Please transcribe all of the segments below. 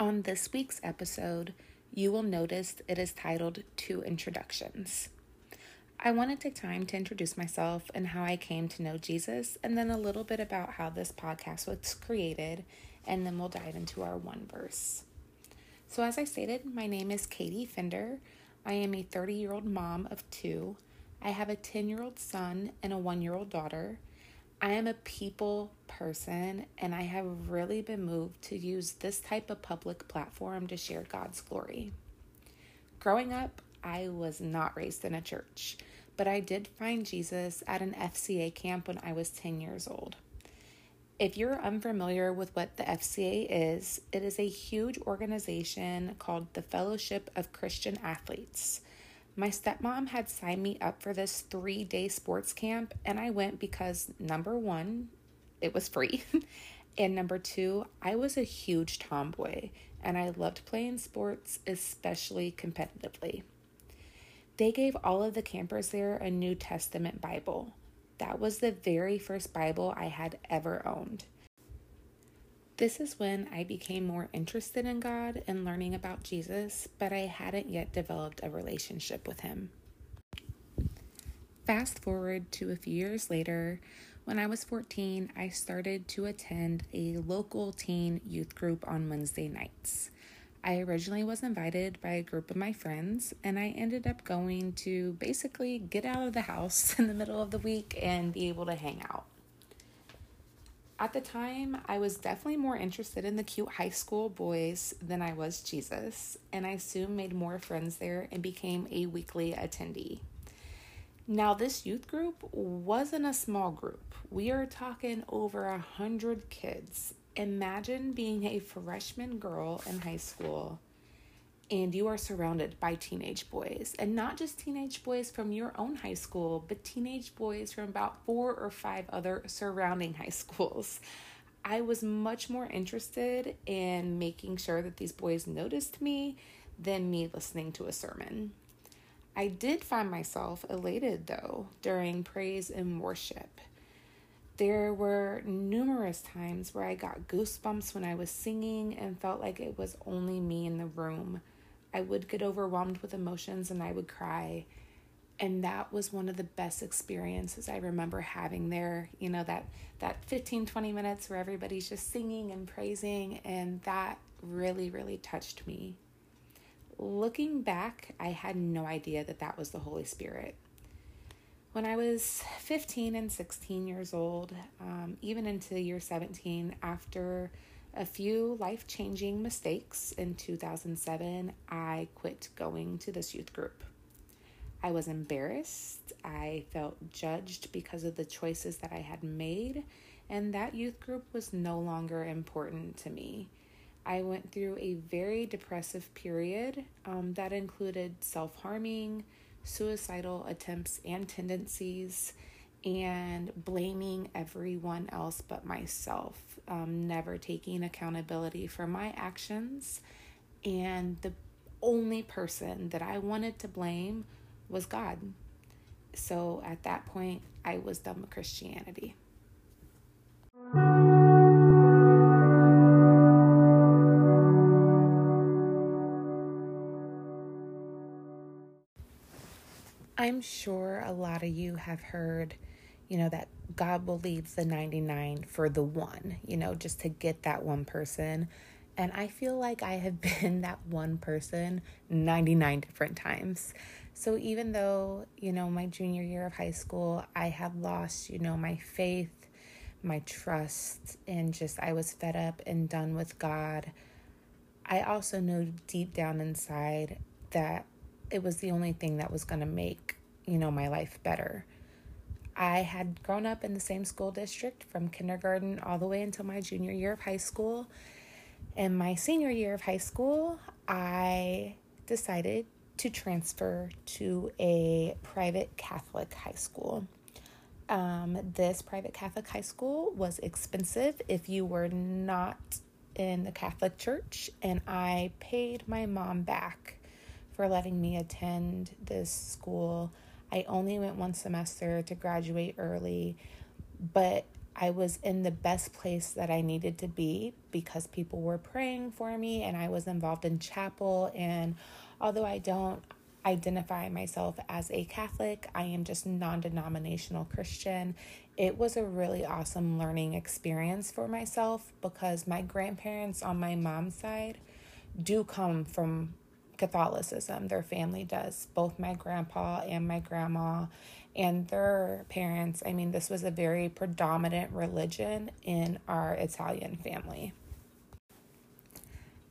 On this week's episode, you will notice it is titled Two Introductions. I want to take time to introduce myself and how I came to know Jesus, and then a little bit about how this podcast was created, and then we'll dive into our one verse. So, as I stated, my name is Katie Fender. I am a 30 year old mom of two. I have a 10 year old son and a one year old daughter. I am a people person and I have really been moved to use this type of public platform to share God's glory. Growing up, I was not raised in a church, but I did find Jesus at an FCA camp when I was 10 years old. If you're unfamiliar with what the FCA is, it is a huge organization called the Fellowship of Christian Athletes. My stepmom had signed me up for this three day sports camp, and I went because number one, it was free, and number two, I was a huge tomboy and I loved playing sports, especially competitively. They gave all of the campers there a New Testament Bible. That was the very first Bible I had ever owned. This is when I became more interested in God and learning about Jesus, but I hadn't yet developed a relationship with Him. Fast forward to a few years later, when I was 14, I started to attend a local teen youth group on Wednesday nights. I originally was invited by a group of my friends, and I ended up going to basically get out of the house in the middle of the week and be able to hang out. At the time, I was definitely more interested in the cute high school boys than I was Jesus, and I soon made more friends there and became a weekly attendee. Now, this youth group wasn't a small group. We are talking over a hundred kids. Imagine being a freshman girl in high school and you are surrounded by teenage boys and not just teenage boys from your own high school but teenage boys from about four or five other surrounding high schools. I was much more interested in making sure that these boys noticed me than me listening to a sermon. I did find myself elated though during praise and worship. There were numerous times where I got goosebumps when I was singing and felt like it was only me in the room. I would get overwhelmed with emotions and I would cry. And that was one of the best experiences I remember having there. You know, that, that 15, 20 minutes where everybody's just singing and praising. And that really, really touched me. Looking back, I had no idea that that was the Holy Spirit. When I was 15 and 16 years old, um, even into year 17, after a few life changing mistakes in 2007, I quit going to this youth group. I was embarrassed. I felt judged because of the choices that I had made, and that youth group was no longer important to me. I went through a very depressive period um, that included self harming, suicidal attempts, and tendencies and blaming everyone else but myself, um, never taking accountability for my actions. And the only person that I wanted to blame was God. So at that point, I was done with Christianity. I'm sure a lot of you have heard you know, that God will leave the 99 for the one, you know, just to get that one person. And I feel like I have been that one person 99 different times. So even though, you know, my junior year of high school, I had lost, you know, my faith, my trust, and just I was fed up and done with God, I also know deep down inside that it was the only thing that was going to make, you know, my life better. I had grown up in the same school district from kindergarten all the way until my junior year of high school. In my senior year of high school, I decided to transfer to a private Catholic high school. Um, this private Catholic high school was expensive if you were not in the Catholic Church, and I paid my mom back for letting me attend this school I only went one semester to graduate early, but I was in the best place that I needed to be because people were praying for me and I was involved in chapel. And although I don't identify myself as a Catholic, I am just non denominational Christian. It was a really awesome learning experience for myself because my grandparents on my mom's side do come from Catholicism. Their family does, both my grandpa and my grandma and their parents. I mean, this was a very predominant religion in our Italian family.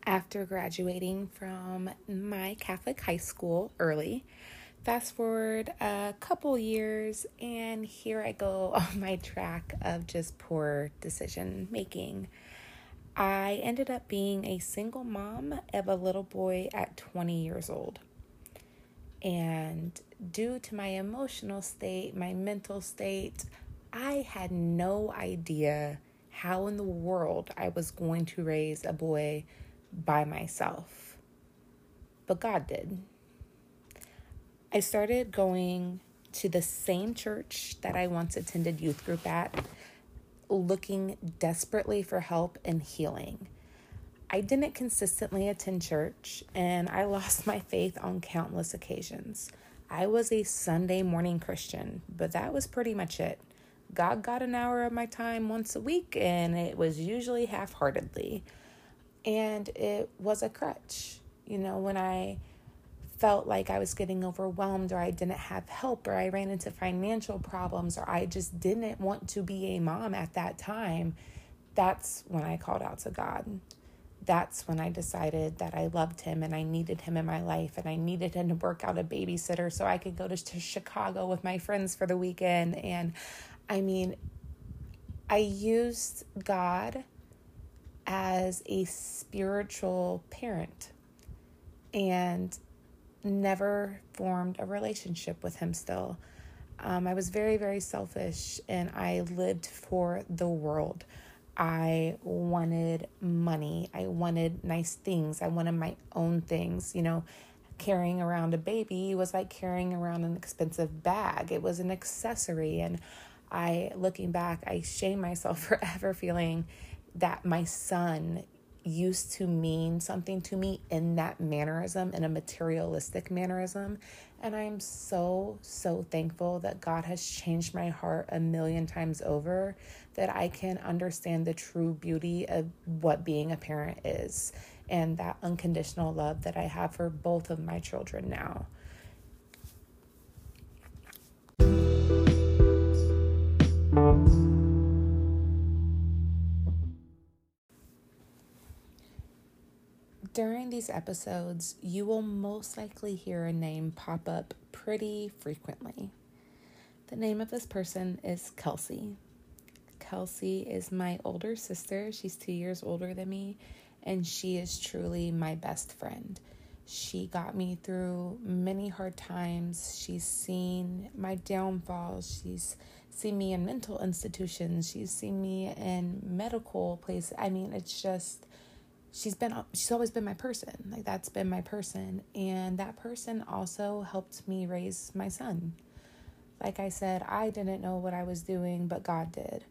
After graduating from my Catholic high school early, fast forward a couple years, and here I go on my track of just poor decision making. I ended up being a single mom of a little boy at 20 years old. And due to my emotional state, my mental state, I had no idea how in the world I was going to raise a boy by myself. But God did. I started going to the same church that I once attended youth group at, looking desperately for help and healing. I didn't consistently attend church and I lost my faith on countless occasions. I was a Sunday morning Christian, but that was pretty much it. God got an hour of my time once a week, and it was usually half heartedly. And it was a crutch. You know, when I felt like I was getting overwhelmed, or I didn't have help, or I ran into financial problems, or I just didn't want to be a mom at that time, that's when I called out to God that's when I decided that I loved him and I needed him in my life and I needed him to work out a babysitter so I could go to, to Chicago with my friends for the weekend. And I mean, I used God as a spiritual parent and never formed a relationship with him still. Um, I was very, very selfish and I lived for the world. I wanted money. I wanted nice things. I wanted my own things. You know, carrying around a baby was like carrying around an expensive bag, it was an accessory. And I, looking back, I shame myself for ever feeling that my son used to mean something to me in that mannerism, in a materialistic mannerism. And I'm so, so thankful that God has changed my heart a million times over that I can understand the true beauty of what being a parent is and that unconditional love that I have for both of my children now. During these episodes, you will most likely hear a name pop up pretty frequently. The name of this person is Kelsey. Kelsey is my older sister. She's two years older than me, and she is truly my best friend. She got me through many hard times. She's seen my downfalls. She's seen me in mental institutions. She's seen me in medical places. I mean, it's just she's been she's always been my person. Like that's been my person. And that person also helped me raise my son. Like i said i didn't know what i was doing but god did.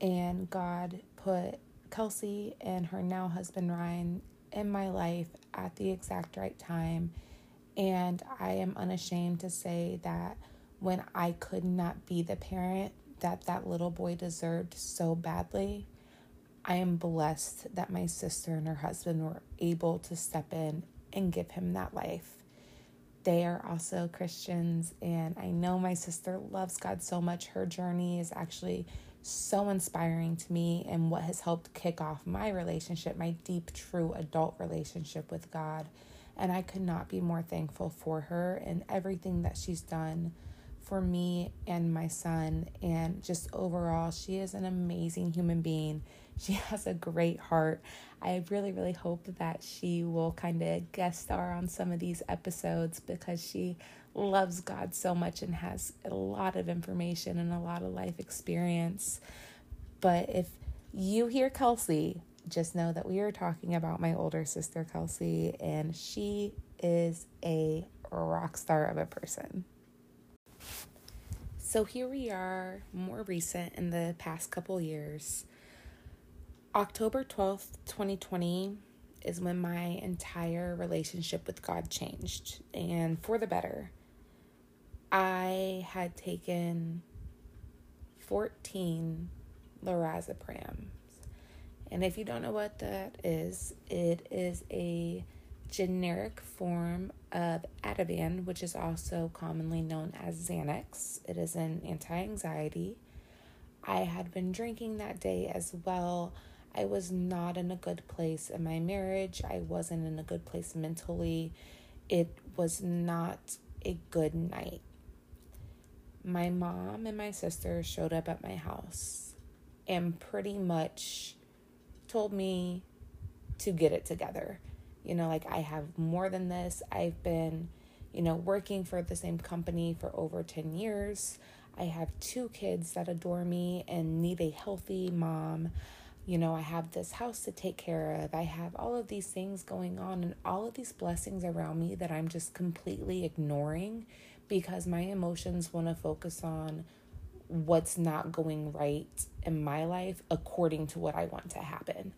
And god put kelsey and her now husband ryan in my life at the exact right time. And i am unashamed to say that when i could not be the parent that that little boy deserved so badly I am blessed that my sister and her husband were able to step in and give him that life. They are also Christians, and I know my sister loves God so much. Her journey is actually so inspiring to me and what has helped kick off my relationship, my deep, true adult relationship with God. And I could not be more thankful for her and everything that she's done for me and my son. And just overall, she is an amazing human being she has a great heart. I really, really hope that she will kind of guest star on some of these episodes because she loves God so much and has a lot of information and a lot of life experience. But if you hear Kelsey, just know that we are talking about my older sister, Kelsey, and she is a rock star of a person. So here we are, more recent in the past couple years. October 12th, 2020 is when my entire relationship with God changed and for the better. I had taken 14 lorazepam. And if you don't know what that is, it is a generic form of Ativan, which is also commonly known as Xanax. It is an anti anxiety. I had been drinking that day as well. I was not in a good place in my marriage. I wasn't in a good place mentally. It was not a good night. My mom and my sister showed up at my house and pretty much told me to get it together you know, like I have more than this. I've been, you know, working for the same company for over 10 years. I have two kids that adore me and need a healthy mom. You know, I have this house to take care of. I have all of these things going on and all of these blessings around me that I'm just completely ignoring because my emotions want to focus on what's not going right in my life according to what I want to happen.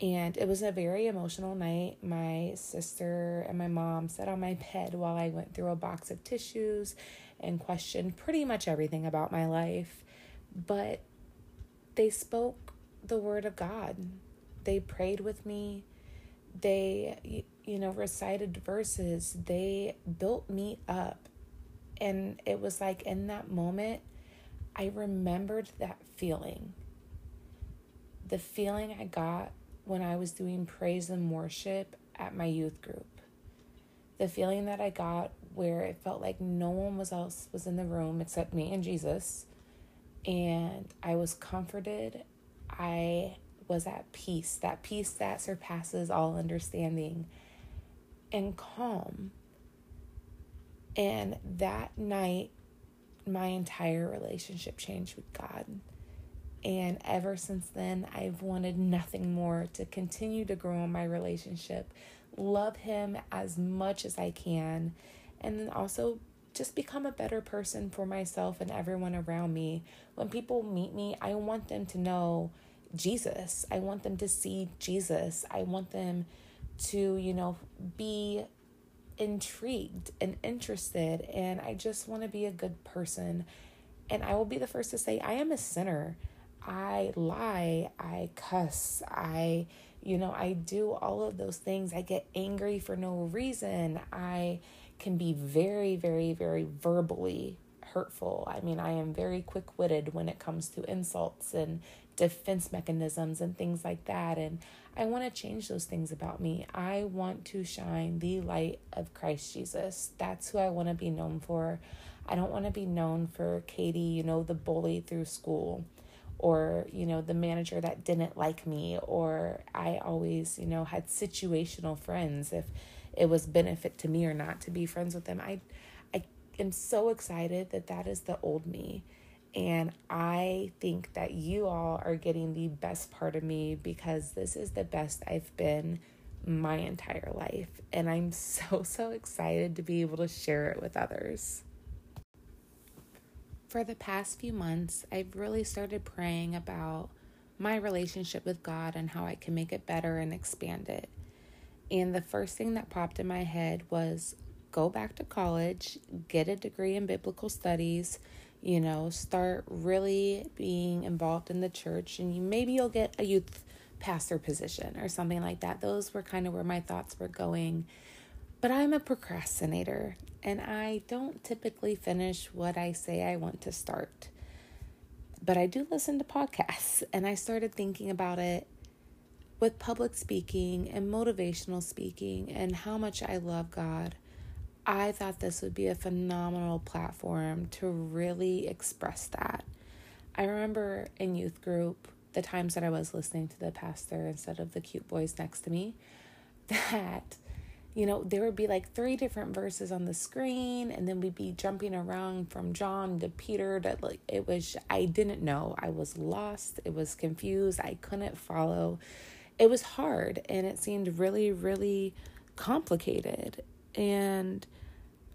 And it was a very emotional night. My sister and my mom sat on my bed while I went through a box of tissues and questioned pretty much everything about my life. But they spoke the word of God. They prayed with me. They, you know, recited verses. They built me up. And it was like in that moment, I remembered that feeling. The feeling I got when I was doing praise and worship at my youth group. The feeling that I got where it felt like no one was else was in the room except me and Jesus and I was comforted. I was at peace, that peace that surpasses all understanding and calm. And that night, my entire relationship changed with God. And ever since then, I've wanted nothing more to continue to grow in my relationship, love him as much as I can, and then also just become a better person for myself and everyone around me. When people meet me, I want them to know Jesus. I want them to see Jesus. I want them to, you know, be intrigued and interested. And I just want to be a good person. And I will be the first to say, I am a sinner. I lie, I cuss, I, you know, I do all of those things. I get angry for no reason. I can be very, very, very verbally hurtful. I mean, I am very quick witted when it comes to insults and defense mechanisms and things like that. And I want to change those things about me. I want to shine the light of Christ Jesus. That's who I want to be known for. I don't want to be known for Katie, you know, the bully through school or you know the manager that didn't like me or i always you know had situational friends if it was benefit to me or not to be friends with them i i am so excited that that is the old me and i think that you all are getting the best part of me because this is the best i've been my entire life and i'm so so excited to be able to share it with others for the past few months, I've really started praying about my relationship with God and how I can make it better and expand it. And the first thing that popped in my head was go back to college, get a degree in biblical studies, you know, start really being involved in the church, and you maybe you'll get a youth pastor position or something like that. Those were kind of where my thoughts were going. But I'm a procrastinator and I don't typically finish what I say I want to start. But I do listen to podcasts, and I started thinking about it with public speaking and motivational speaking and how much I love God. I thought this would be a phenomenal platform to really express that. I remember in youth group, the times that I was listening to the pastor instead of the cute boys next to me, that you know, there would be like three different verses on the screen, and then we'd be jumping around from John to Peter to like, it was, I didn't know. I was lost. It was confused. I couldn't follow. It was hard, and it seemed really, really complicated. And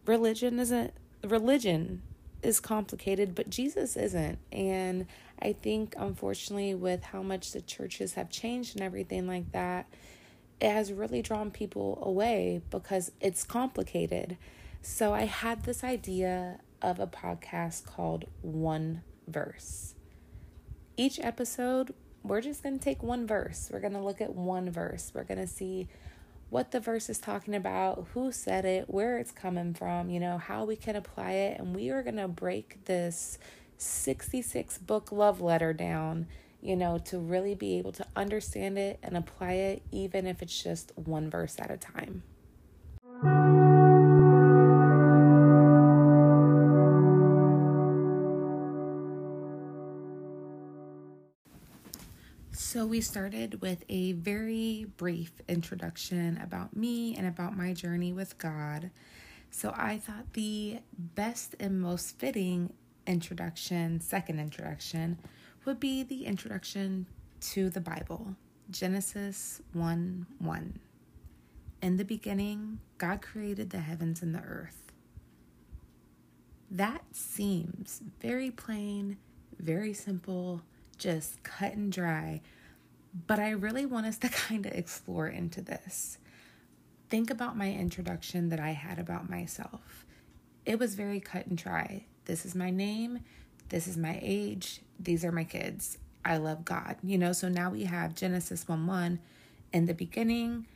religion isn't, religion is complicated, but Jesus isn't. And I think, unfortunately, with how much the churches have changed and everything like that, it has really drawn people away because it's complicated. So I had this idea of a podcast called One Verse. Each episode, we're just going to take one verse. We're going to look at one verse. We're going to see what the verse is talking about, who said it, where it's coming from, you know, how we can apply it. And we are going to break this 66 book love letter down, you know, to really be able to understand it and apply it, even if it's just one verse at a time. So, we started with a very brief introduction about me and about my journey with God. So, I thought the best and most fitting introduction, second introduction, would be the introduction to the Bible Genesis 1 1. In the beginning, God created the heavens and the earth. That seems very plain, very simple, just cut and dry but I really want us to kind of explore into this. Think about my introduction that I had about myself. It was very cut and dry. This is my name. This is my age. These are my kids. I love God. You know, so now we have Genesis 1 1. In the beginning,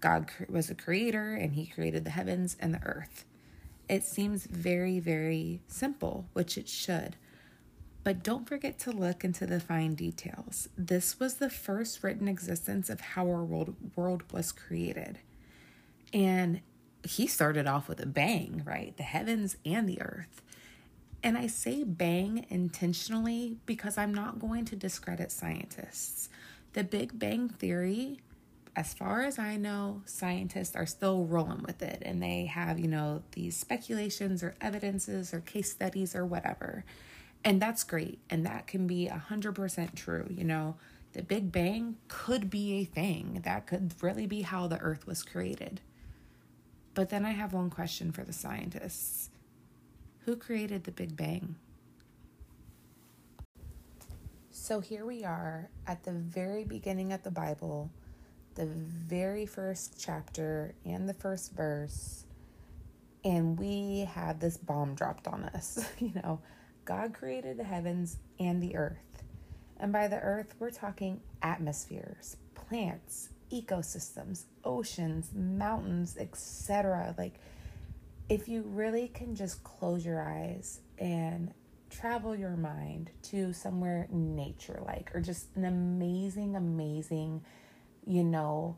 God was a creator and he created the heavens and the earth. It seems very, very simple, which it should. But don't forget to look into the fine details. This was the first written existence of how our world, world was created. And he started off with a bang, right? The heavens and the earth. And I say bang intentionally because I'm not going to discredit scientists. The Big Bang Theory, as far as I know, scientists are still rolling with it and they have, you know, these speculations or evidences or case studies or whatever. And that's great. And that can be 100% true. You know, the Big Bang could be a thing. That could really be how the earth was created. But then I have one question for the scientists Who created the Big Bang? So here we are at the very beginning of the Bible, the very first chapter and the first verse, and we have this bomb dropped on us, you know God created the heavens and the earth. And by the earth, we're talking atmospheres, plants, ecosystems, oceans, mountains, etc. Like, if you really can just close your eyes and travel your mind to somewhere nature like, or just an amazing, amazing, you know,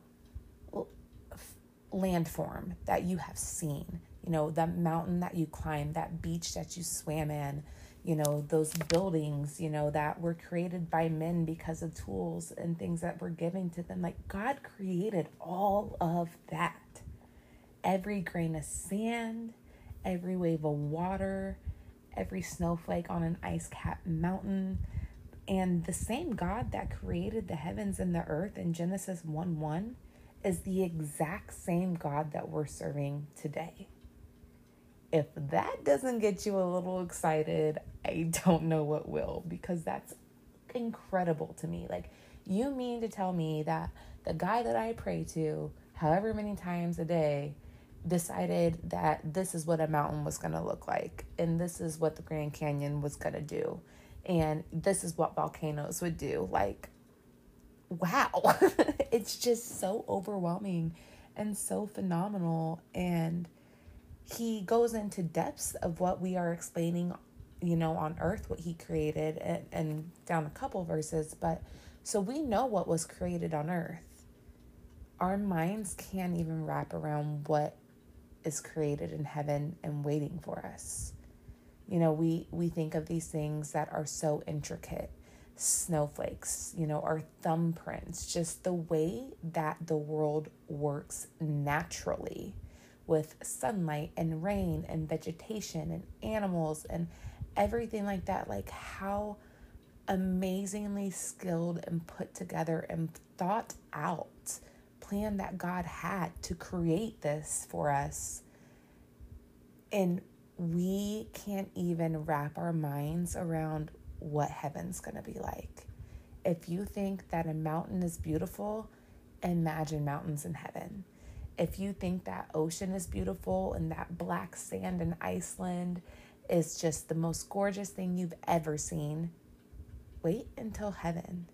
landform that you have seen, you know, that mountain that you climbed, that beach that you swam in you know, those buildings, you know, that were created by men because of tools and things that were given to them. Like God created all of that. Every grain of sand, every wave of water, every snowflake on an ice capped mountain. And the same God that created the heavens and the earth in Genesis 1 1 is the exact same God that we're serving today if that doesn't get you a little excited, I don't know what will because that's incredible to me. Like, you mean to tell me that the guy that I pray to, however many times a day, decided that this is what a mountain was going to look like, and this is what the Grand Canyon was going to do, and this is what volcanoes would do. Like, wow, it's just so overwhelming and so phenomenal. And he goes into depths of what we are explaining, you know, on earth, what he created, and, and down a couple verses. But so we know what was created on earth. Our minds can't even wrap around what is created in heaven and waiting for us. You know, we, we think of these things that are so intricate snowflakes, you know, our thumbprints, just the way that the world works naturally with sunlight and rain and vegetation and animals and everything like that. Like how amazingly skilled and put together and thought out plan that God had to create this for us. And we can't even wrap our minds around what heaven's going to be like. If you think that a mountain is beautiful, imagine mountains in heaven. If you think that ocean is beautiful and that black sand in Iceland is just the most gorgeous thing you've ever seen, wait until heaven.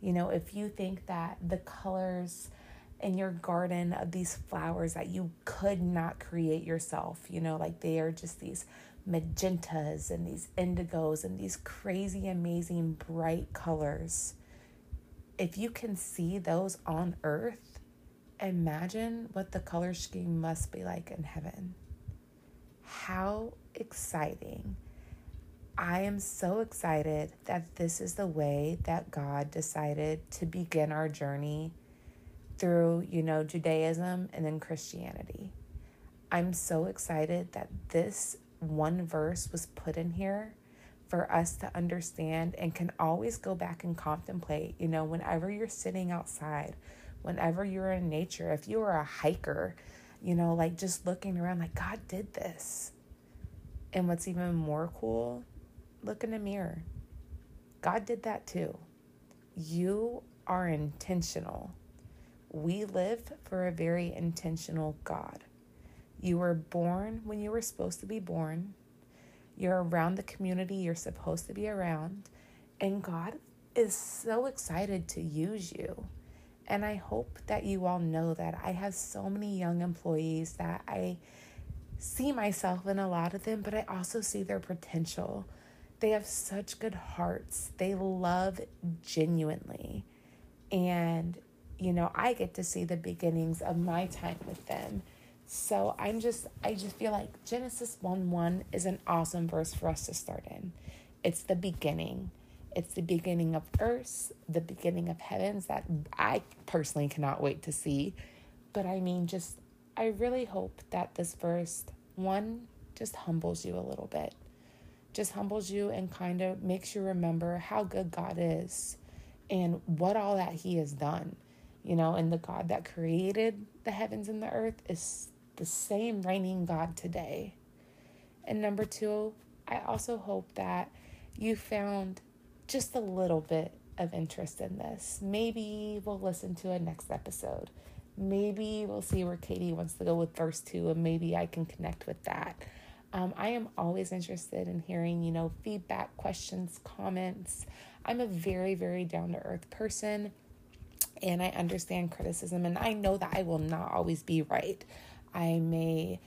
You know, if you think that the colors in your garden of these flowers that you could not create yourself, you know, like they are just these magentas and these indigos and these crazy, amazing, bright colors. If you can see those on earth, imagine what the color scheme must be like in heaven. How exciting! I am so excited that this is the way that God decided to begin our journey through, you know, Judaism and then Christianity. I'm so excited that this one verse was put in here for us to understand and can always go back and contemplate. You know, whenever you're sitting outside, whenever you're in nature, if you are a hiker, you know, like just looking around, like God did this. And what's even more cool, look in the mirror. God did that too. You are intentional. We live for a very intentional God. You were born when you were supposed to be born. You're around the community you're supposed to be around. And God is so excited to use you. And I hope that you all know that I have so many young employees that I see myself in a lot of them, but I also see their potential. They have such good hearts. They love genuinely. And, you know, I get to see the beginnings of my time with them. So I'm just, I just feel like Genesis 1 1 is an awesome verse for us to start in. It's the beginning. It's the beginning of earth, the beginning of heavens that I personally cannot wait to see. But I mean, just, I really hope that this verse, one, just humbles you a little bit. Just humbles you and kind of makes you remember how good God is and what all that He has done. You know, and the God that created the heavens and the earth is the same reigning God today. And number two, I also hope that you found just a little bit of interest in this. Maybe we'll listen to a next episode. Maybe we'll see where Katie wants to go with verse two, and maybe I can connect with that. Um, I am always interested in hearing, you know, feedback, questions, comments. I'm a very, very down to earth person, and I understand criticism, and I know that I will not always be right. I may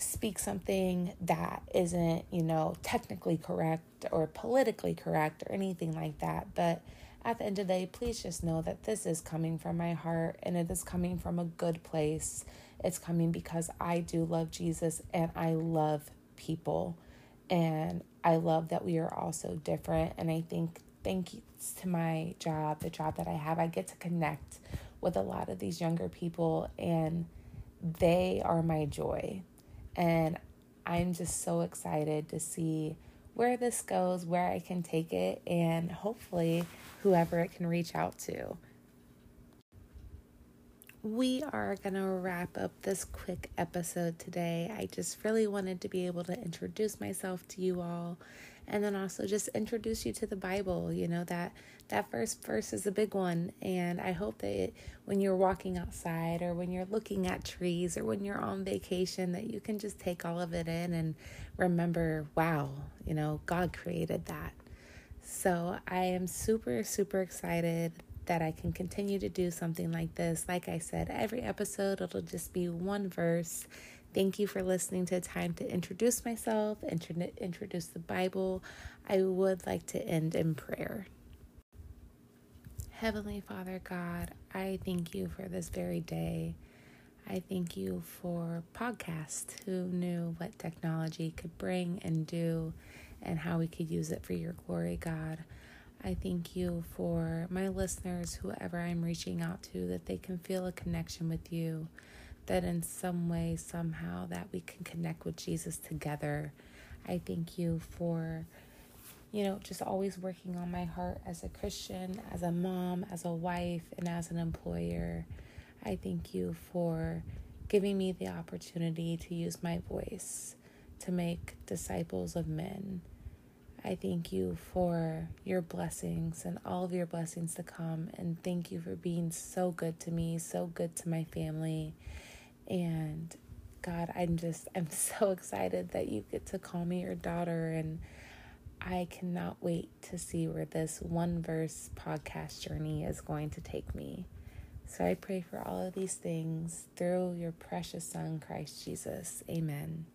speak something that isn't, you know, technically correct or politically correct or anything like that. But at the end of the day, please just know that this is coming from my heart and it is coming from a good place. It's coming because I do love Jesus and I love people. And I love that we are all so different. And I think, thank thanks to my job, the job that I have, I get to connect with a lot of these younger people and they are my joy. And I'm just so excited to see where this goes, where I can take it, and hopefully whoever it can reach out to. We are going to wrap up this quick episode today. I just really wanted to be able to introduce myself to you all and then also just introduce you to the Bible. You know that that first verse is a big one, and I hope that it, when you're walking outside or when you're looking at trees or when you're on vacation, that you can just take all of it in and remember, wow, you know, God created that. So I am super super excited that I can continue to do something like this. Like I said, every episode it'll just be one verse Thank you for listening to Time to Introduce Myself, intro- introduce the Bible. I would like to end in prayer. Heavenly Father God, I thank you for this very day. I thank you for podcasts who knew what technology could bring and do and how we could use it for your glory, God. I thank you for my listeners, whoever I'm reaching out to, that they can feel a connection with you that in some way, somehow, that we can connect with Jesus together. I thank you for, you know, just always working on my heart as a Christian, as a mom, as a wife, and as an employer. I thank you for giving me the opportunity to use my voice to make disciples of men. I thank you for your blessings and all of your blessings to come. And thank you for being so good to me, so good to my family. And God, I'm just, I'm so excited that you get to call me your daughter. And I cannot wait to see where this one verse podcast journey is going to take me. So I pray for all of these things through your precious Son, Christ Jesus. Amen.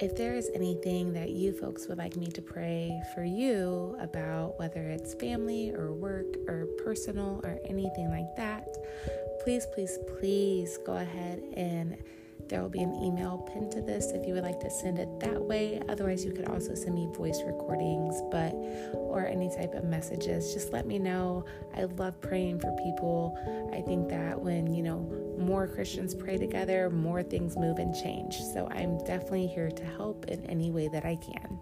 If there is anything that you folks would like me to pray for you about, whether it's family or work or personal or anything like that, please, please, please go ahead and there will be an email pinned to this if you would like to send it that way. Otherwise, you could also send me voice recordings, but or any type of messages. Just let me know. I love praying for people. I think that when, you know, more Christians pray together, more things move and change. So I'm definitely here to help in any way that I can.